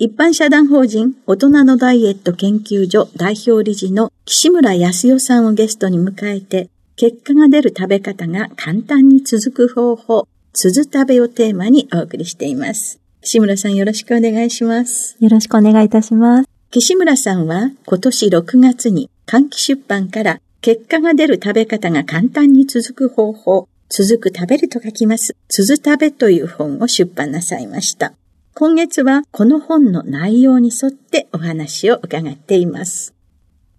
一般社団法人大人のダイエット研究所代表理事の岸村康代さんをゲストに迎えて、結果が出る食べ方が簡単に続く方法、鈴食べをテーマにお送りしています。岸村さんよろしくお願いします。よろしくお願いいたします。岸村さんは今年6月に換気出版から結果が出る食べ方が簡単に続く方法、続く食べると書きます、続食べという本を出版なさいました。今月はこの本の内容に沿ってお話を伺っています。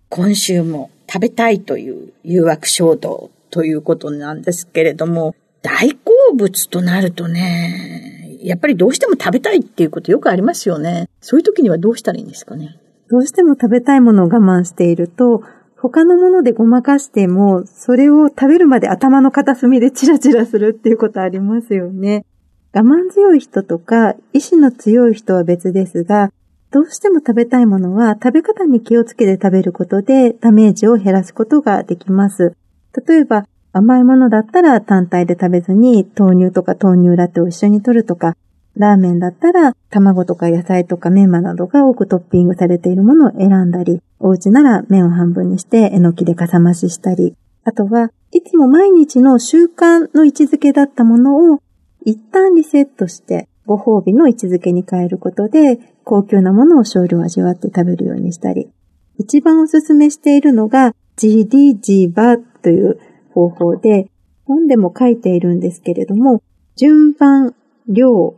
今週も食べたいという誘惑衝動ということなんですけれども、大好物となるとね、やっぱりどうしても食べたいっていうことよくありますよね。そういう時にはどうしたらいいんですかね？どうしても食べたいものを我慢していると、他のものでごまかしても、それを食べるまで頭の片隅でチラチラするっていうことありますよね。我慢強い人とか、意志の強い人は別ですが、どうしても食べたいものは食べ方に気をつけて食べることでダメージを減らすことができます。例えば、甘いものだったら単体で食べずに豆乳とか豆乳ラテを一緒に取るとか、ラーメンだったら卵とか野菜とかメンマなどが多くトッピングされているものを選んだり、お家なら麺を半分にしてえのきでかさ増ししたり、あとはいつも毎日の習慣の位置づけだったものを一旦リセットしてご褒美の位置づけに変えることで高級なものを少量味わって食べるようにしたり、一番おすすめしているのが GDG バという方法で、本でも書いているんですけれども、順番、量、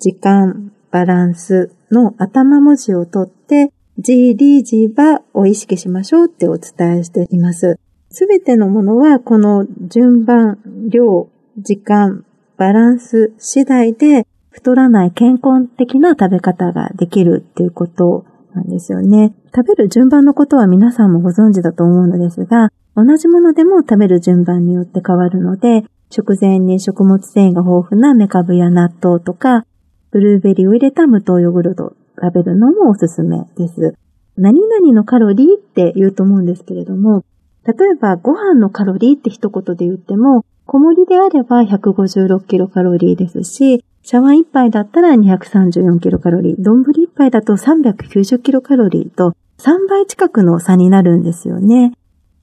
時間、バランスの頭文字を取って、GD、G バを意識しましょうってお伝えしています。すべてのものはこの順番、量、時間、バランス次第で太らない健康的な食べ方ができるっていうことなんですよね。食べる順番のことは皆さんもご存知だと思うのですが、同じものでも食べる順番によって変わるので、食前に食物繊維が豊富なメカブや納豆とか、ブルーベリーを入れた無糖ヨーグルトを食べるのもおすすめです。何々のカロリーって言うと思うんですけれども、例えばご飯のカロリーって一言で言っても、小盛りであれば156キロカロリーですし、茶碗一杯だったら234キロカロリー、丼一杯だと390キロカロリーと3倍近くの差になるんですよね。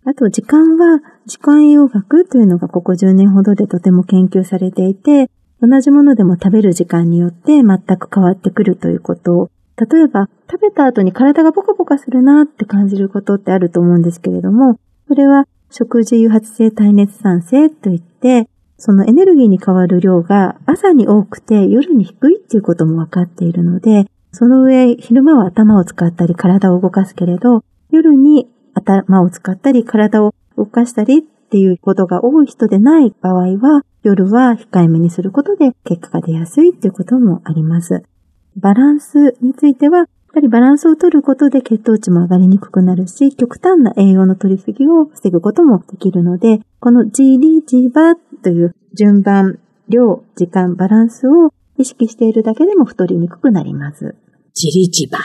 あと時間は時間栄養学というのがここ10年ほどでとても研究されていて、同じものでも食べる時間によって全く変わってくるということを、例えば食べた後に体がポカポカするなって感じることってあると思うんですけれども、それは食事誘発性耐熱酸性といって、そのエネルギーに変わる量が朝に多くて夜に低いっていうことも分かっているので、その上、昼間は頭を使ったり体を動かすけれど、夜に頭を使ったり体を動かしたりっていうことが多い人でない場合は、夜は控えめにすることで結果が出やすいっていうこともあります。バランスについては、ぱりバランスを取ることで血糖値も上がりにくくなるし、極端な栄養の取りすぎを防ぐこともできるので、この GD、G バという順番、量、時間、バランスを意識しているだけでも太りにくくなります。ジリジバ。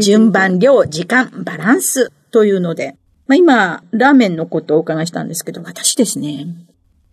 順番、量、時間、バランスというので、まあ、今、ラーメンのことをお伺いしたんですけど、私ですね、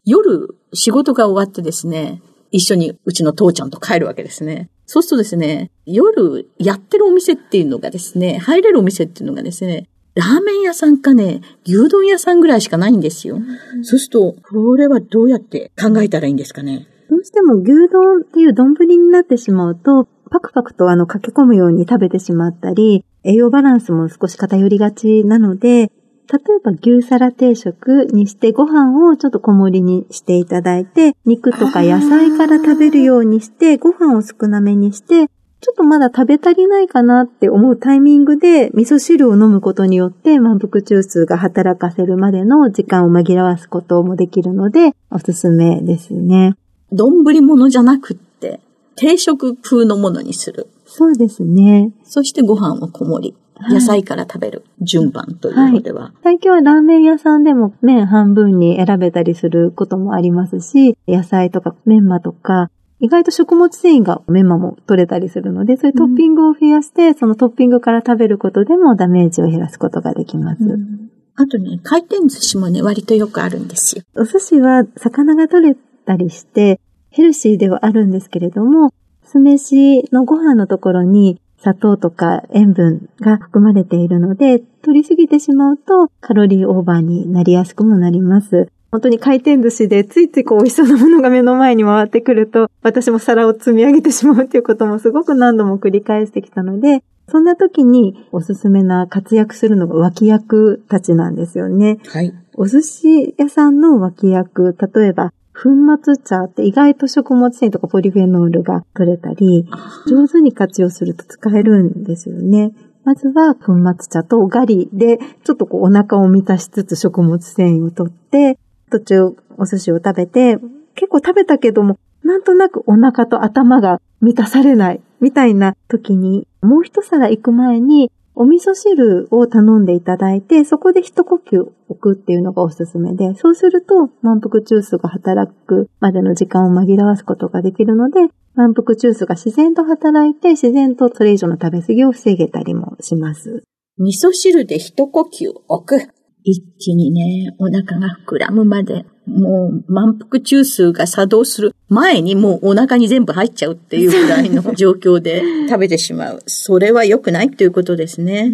夜仕事が終わってですね、一緒にうちの父ちゃんと帰るわけですね。そうするとですね、夜やってるお店っていうのがですね、入れるお店っていうのがですね、ラーメン屋さんかね、牛丼屋さんぐらいしかないんですよ。うん、そうすると、これはどうやって考えたらいいんですかね？どうしても牛丼っていう丼になってしまうと、パクパクとあの駆け込むように食べてしまったり、栄養バランスも少し偏りがちなので、例えば牛皿定食にしてご飯をちょっと小盛りにしていただいて、肉とか野菜から食べるようにして、ご飯を少なめにして、ちょっとまだ食べ足りないかなって思うタイミングで味噌汁を飲むことによって満腹中枢が働かせるまでの時間を紛らわすこともできるので、おすすめですね。丼物じゃなくって、定食風のものにする。そうですね。そしてご飯を小盛り。野菜から食べる順番というのでは、はい、最近はラーメン屋さんでも麺半分に選べたりすることもありますし、野菜とかメンマとか、意外と食物繊維がメンマも取れたりするので、そういうトッピングを増やして、うん、そのトッピングから食べることでもダメージを減らすことができます。うん、あとね、回転寿司もね、割とよくあるんですよ。お寿司は魚が取れたりして、ヘルシーではあるんですけれども、酢飯のご飯のところに砂糖とか塩分が含まれているので、取りすぎてしまうとカロリーオーバーになりやすくもなります。本当に回転寿司でついついこう美味しそうなものが目の前に回ってくると、私も皿を積み上げてしまうっていうこともすごく何度も繰り返してきたので、そんな時におすすめな活躍するのが脇役たちなんですよね。はい。お寿司屋さんの脇役、例えば粉末茶って意外と食物繊維とかポリフェノールが取れたり、上手に活用すると使えるんですよね。まずは粉末茶とガリで、ちょっとこうお腹を満たしつつ食物繊維を取って、途中お寿司を食べて、結構食べたけども、なんとなくお腹と頭が満たされないみたいな時に、もう一皿行く前にお味噌汁を頼んでいただいて、そこで一呼吸置くっていうのがおすすめで、そうすると満腹中枢が働くまでの時間を紛らわすことができるので、満腹中枢が自然と働いて、自然とそれ以上の食べ過ぎを防げたりもします。味噌汁で一呼吸置く。一気にね、お腹が膨らむまでもう満腹中枢が作動する前にもうお腹に全部入っちゃうっていうぐらいの状況で 食べてしまう。それは良くないということですね。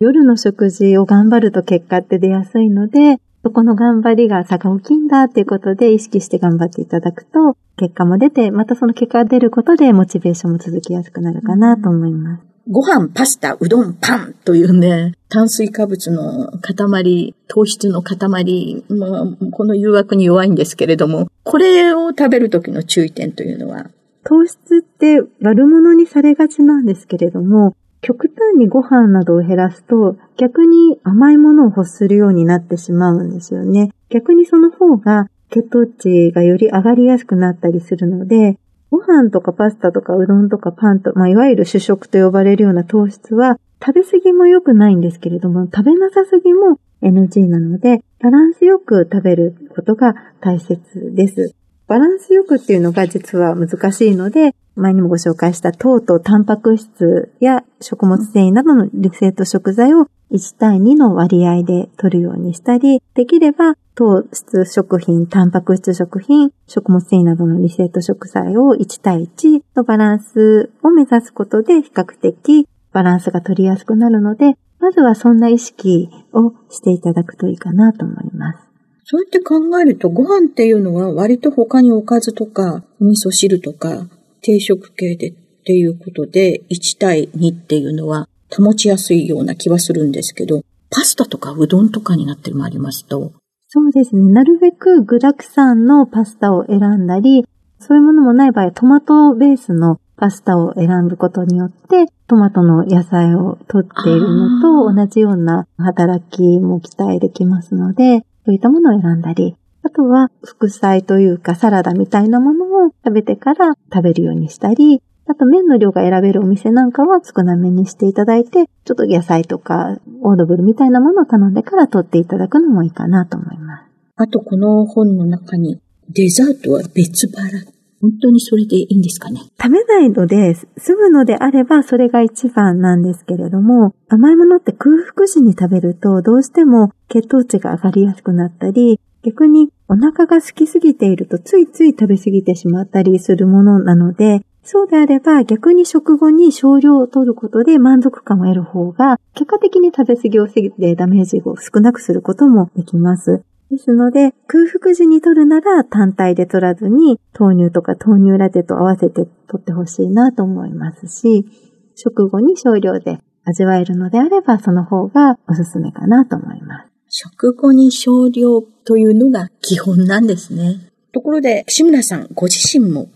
夜の食事を頑張ると結果って出やすいので、そこの頑張りが差が大きいんだっていうことで意識して頑張っていただくと、結果も出て、またその結果が出ることでモチベーションも続きやすくなるかなと思います。ご飯、パスタ、うどん、パンというね、炭水化物の塊、糖質の塊、まあ、この誘惑に弱いんですけれども、これを食べるときの注意点というのは糖質って悪者にされがちなんですけれども、極端にご飯などを減らすと、逆に甘いものを欲するようになってしまうんですよね。逆にその方が血糖値がより上がりやすくなったりするので、ご飯とかパスタとかうどんとかパンと、まあ、いわゆる主食と呼ばれるような糖質は、食べ過ぎも良くないんですけれども、食べなさすぎも NG なので、バランスよく食べることが大切です。バランスよくっていうのが実は難しいので、前にもご紹介した糖とタンパク質や食物繊維などのリセット食材を1対2の割合で取るようにしたり、できれば糖質食品、タンパク質食品、食物繊維などのリセット食材を1対1のバランスを目指すことで比較的バランスが取りやすくなるので、まずはそんな意識をしていただくといいかなと思います。そうやって考えると、ご飯っていうのは割と他におかずとか、お味噌汁とか、定食系でっていうことで、1対2っていうのは保ちやすいような気はするんですけど、パスタとかうどんとかになってるもありますと。そうですね。なるべく具沢山のパスタを選んだり、そういうものもない場合、トマトベースのパスタを選ぶことによって、トマトの野菜を取っているのと同じような働きも期待できますので、そういったものを選んだり、あとは副菜というかサラダみたいなものを食べてから食べるようにしたり、あと麺の量が選べるお店なんかは少なめにしていただいて、ちょっと野菜とかオードブルみたいなものを頼んでから取っていただくのもいいかなと思います。あとこの本の中にデザートは別腹っ本当にそれでいいんですかね？食べないので、済むのであればそれが一番なんですけれども、甘いものって空腹時に食べるとどうしても血糖値が上がりやすくなったり、逆にお腹が空きすぎているとついつい食べ過ぎてしまったりするものなので、そうであれば逆に食後に少量を取ることで満足感を得る方が、結果的に食べ過ぎを防ぎでダメージを少なくすることもできます。ですので、空腹時に取るなら単体で取らずに、豆乳とか豆乳ラテと合わせて取ってほしいなと思いますし、食後に少量で味わえるのであれば、その方がおすすめかなと思います。食後に少量というのが基本なんですね。ところで、岸村さんご自身も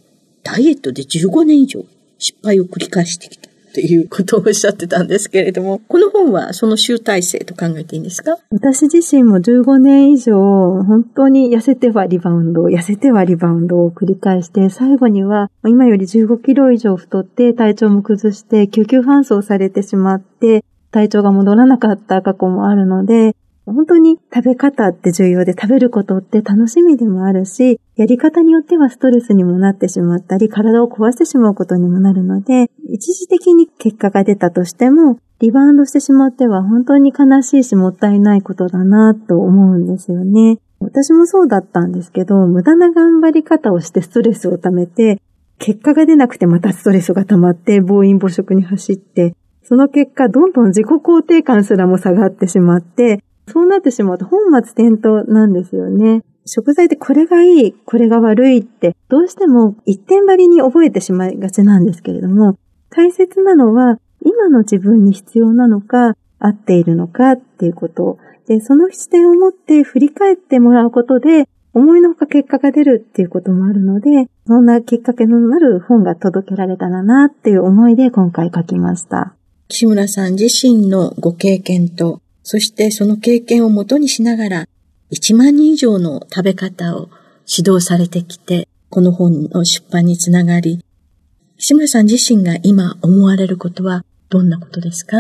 ダイエットで15年以上失敗を繰り返してきた。っていうことをおっしゃってたんですけれども、この本はその集大成と考えていいんですか？私自身も15年以上、本当に痩せてはリバウンド、痩せてはリバウンドを繰り返して、最後には今より15キロ以上太って体調も崩して救急搬送されてしまって、体調が戻らなかった過去もあるので、本当に食べ方って重要で食べることって楽しみでもあるし、やり方によってはストレスにもなってしまったり、体を壊してしまうことにもなるので、一時的に結果が出たとしても、リバウンドしてしまっては本当に悲しいしもったいないことだなと思うんですよね。私もそうだったんですけど、無駄な頑張り方をしてストレスを溜めて、結果が出なくてまたストレスが溜まって暴飲暴食に走って、その結果どんどん自己肯定感すらも下がってしまって、そうなってしまうと本末転倒なんですよね。食材ってこれがいい、これが悪いって、どうしても一点張りに覚えてしまいがちなんですけれども、大切なのは、今の自分に必要なのか、合っているのかっていうこと。で、その視点を持って振り返ってもらうことで、思いのほか結果が出るっていうこともあるので、そんなきっかけのなる本が届けられたらなっていう思いで今回書きました。岸村さん自身のご経験とそしてその経験をもとにしながら、1万人以上の食べ方を指導されてきて、この本の出版につながり、石村さん自身が今思われることはどんなことですか？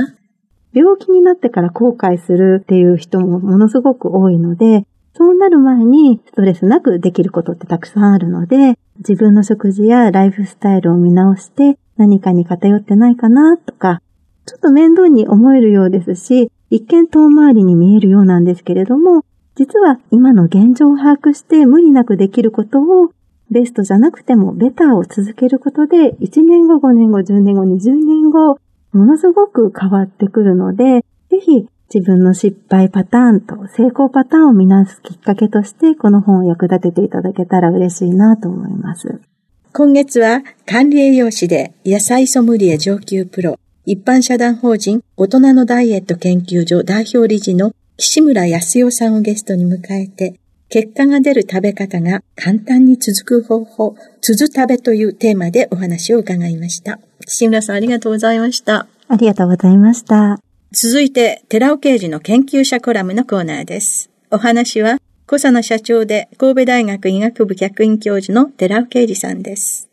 病気になってから後悔するっていう人もものすごく多いので、そうなる前にストレスなくできることってたくさんあるので、自分の食事やライフスタイルを見直して何かに偏ってないかなとか、ちょっと面倒に思えるようですし、一見遠回りに見えるようなんですけれども、実は今の現状を把握して無理なくできることをベストじゃなくてもベターを続けることで1年後、5年後、10年後、20年後、ものすごく変わってくるので、ぜひ自分の失敗パターンと成功パターンを見直すきっかけとしてこの本を役立てていただけたら嬉しいなと思います。今月は管理栄養士で野菜ソムリエ上級プロ一般社団法人大人のダイエット研究所代表理事の岸村康代さんをゲストに迎えて、結果が出る食べ方が簡単に続く方法、続食べというテーマでお話を伺いました。岸村さんありがとうございました。ありがとうございました。続いて、寺尾刑事の研究者コラムのコーナーです。お話は、小佐野社長で神戸大学医学部客員教授の寺尾刑事さんです。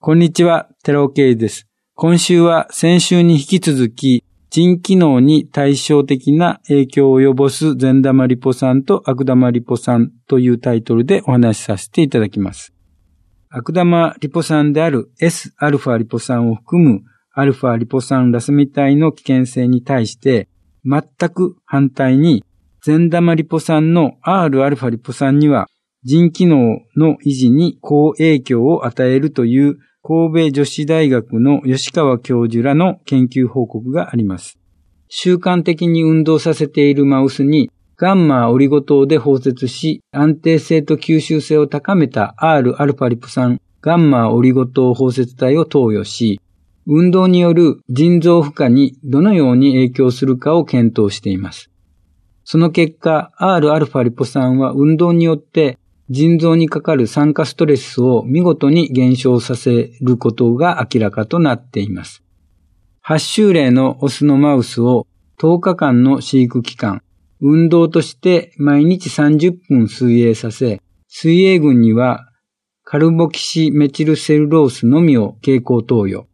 こんにちは、寺尾刑事です。今週は先週に引き続き、腎機能に対照的な影響を及ぼす善玉リポ酸と悪玉リポ酸というタイトルでお話しさせていただきます。悪玉リポ酸である Sα リポ酸を含む α リポ酸ラスミ体の危険性に対して、全く反対に善玉リポ酸の Rα リポ酸には腎機能の維持に好影響を与えるという 神戸女子大学の吉川教授らの研究報告があります。習慣的に運動させているマウスにガンマオリゴ糖で包接し、安定性と吸収性を高めた Rα リポ酸ガンマオリゴ糖包接体を投与し、運動による腎臓負荷にどのように影響するかを検討しています。その結果、Rα リポ酸は運動によって腎臓にかかる酸化ストレスを見事に減少させることが明らかとなっています。8週例のオスのマウスを10日間の飼育期間、運動として毎日30分水泳させ、水泳群にはカルボキシメチルセルロースのみを蛍光投与。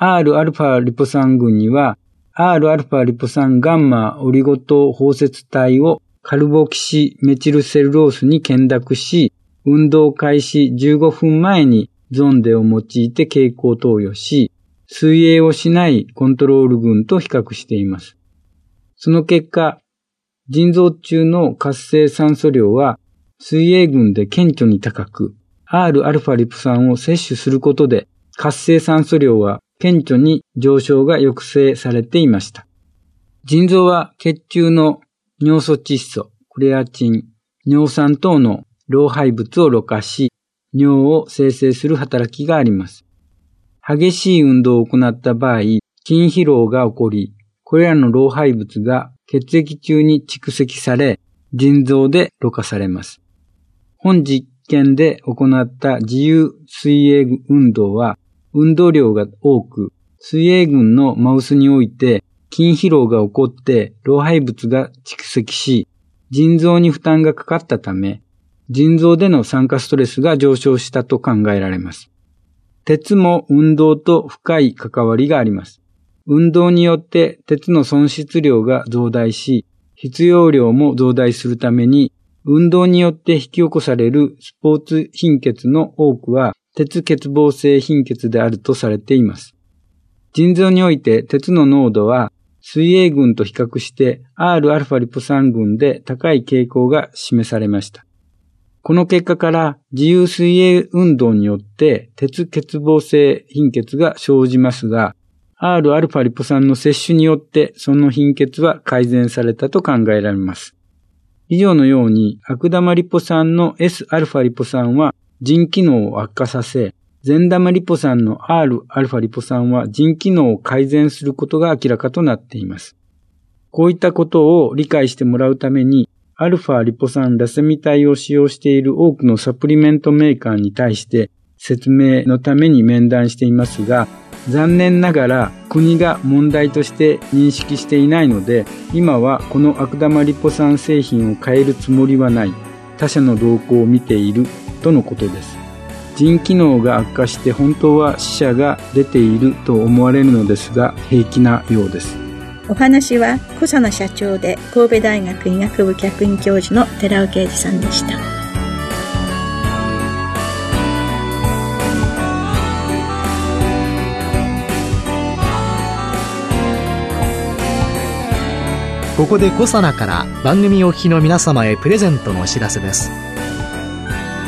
Rα リポ酸群には Rα リポ酸ガンマオリゴ糖包摂体をカルボキシメチルセルロースに見学し、運動開始15分前にゾンデを用いて蛍光投与し、水泳をしないコントロール群と比較しています。その結果、腎臓中の活性酸素量は水泳群で顕著に高く、Rα リポ酸を摂取することで活性酸素量は顕著に上昇が抑制されていました。腎臓は血中の尿素窒素、クレアチン、尿酸等の老廃物をろ過し、尿を生成する働きがあります。激しい運動を行った場合、筋疲労が起こり、これらの老廃物が血液中に蓄積され、腎臓でろ過されます。本実験で行った自由水泳運動は、運動量が多く、水泳群のマウスにおいて筋疲労が起こって老廃物が蓄積し、腎臓に負担がかかったため、腎臓での酸化ストレスが上昇したと考えられます。鉄も運動と深い関わりがあります。運動によって鉄の損失量が増大し、必要量も増大するために、運動によって引き起こされるスポーツ貧血の多くは鉄欠乏性貧血であるとされています。腎臓において鉄の濃度は水泳群と比較して Rα リポ酸群で高い傾向が示されました。この結果から自由水泳運動によって鉄欠乏性貧血が生じますが、Rα リポ酸の摂取によってその貧血は改善されたと考えられます。以上のように悪玉リポ酸の Sα リポ酸は腎機能を悪化させ、 善玉リポ酸の Rα リポ酸は腎機能を改善することが明らかとなっています。こういったことを理解してもらうために、アルファリポ酸ラセミ体を使用している多くのサプリメントメーカーに対して説明のために面談していますが、残念ながら国が問題として認識していないので、今はこの悪玉リポ酸製品を変えるつもりはない。他社の動向を見ているとのことです。腎機能が悪化して本当は死者が出ていると思われるのですが平気なようです。お話は小佐野社長で神戸大学医学部客員教授の寺尾啓二さんでした。ここでコサナから番組お聞きの皆様へプレゼントのお知らせです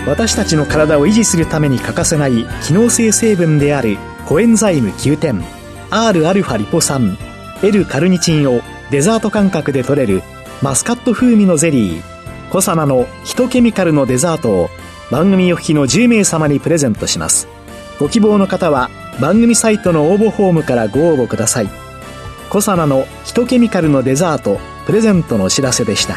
私たちの体を維持するために欠かせない機能性成分であるコエンザイム9点。Rα リポ酸。L カルニチンをデザート感覚で取れるマスカット風味のゼリー。コサナのヒトケミカルのデザートを番組お聞きの10名様にプレゼントします。ご希望の方は番組サイトの応募フォームからご応募ください。コサナのヒトケミカルのデザートプレゼントのお知らせでした。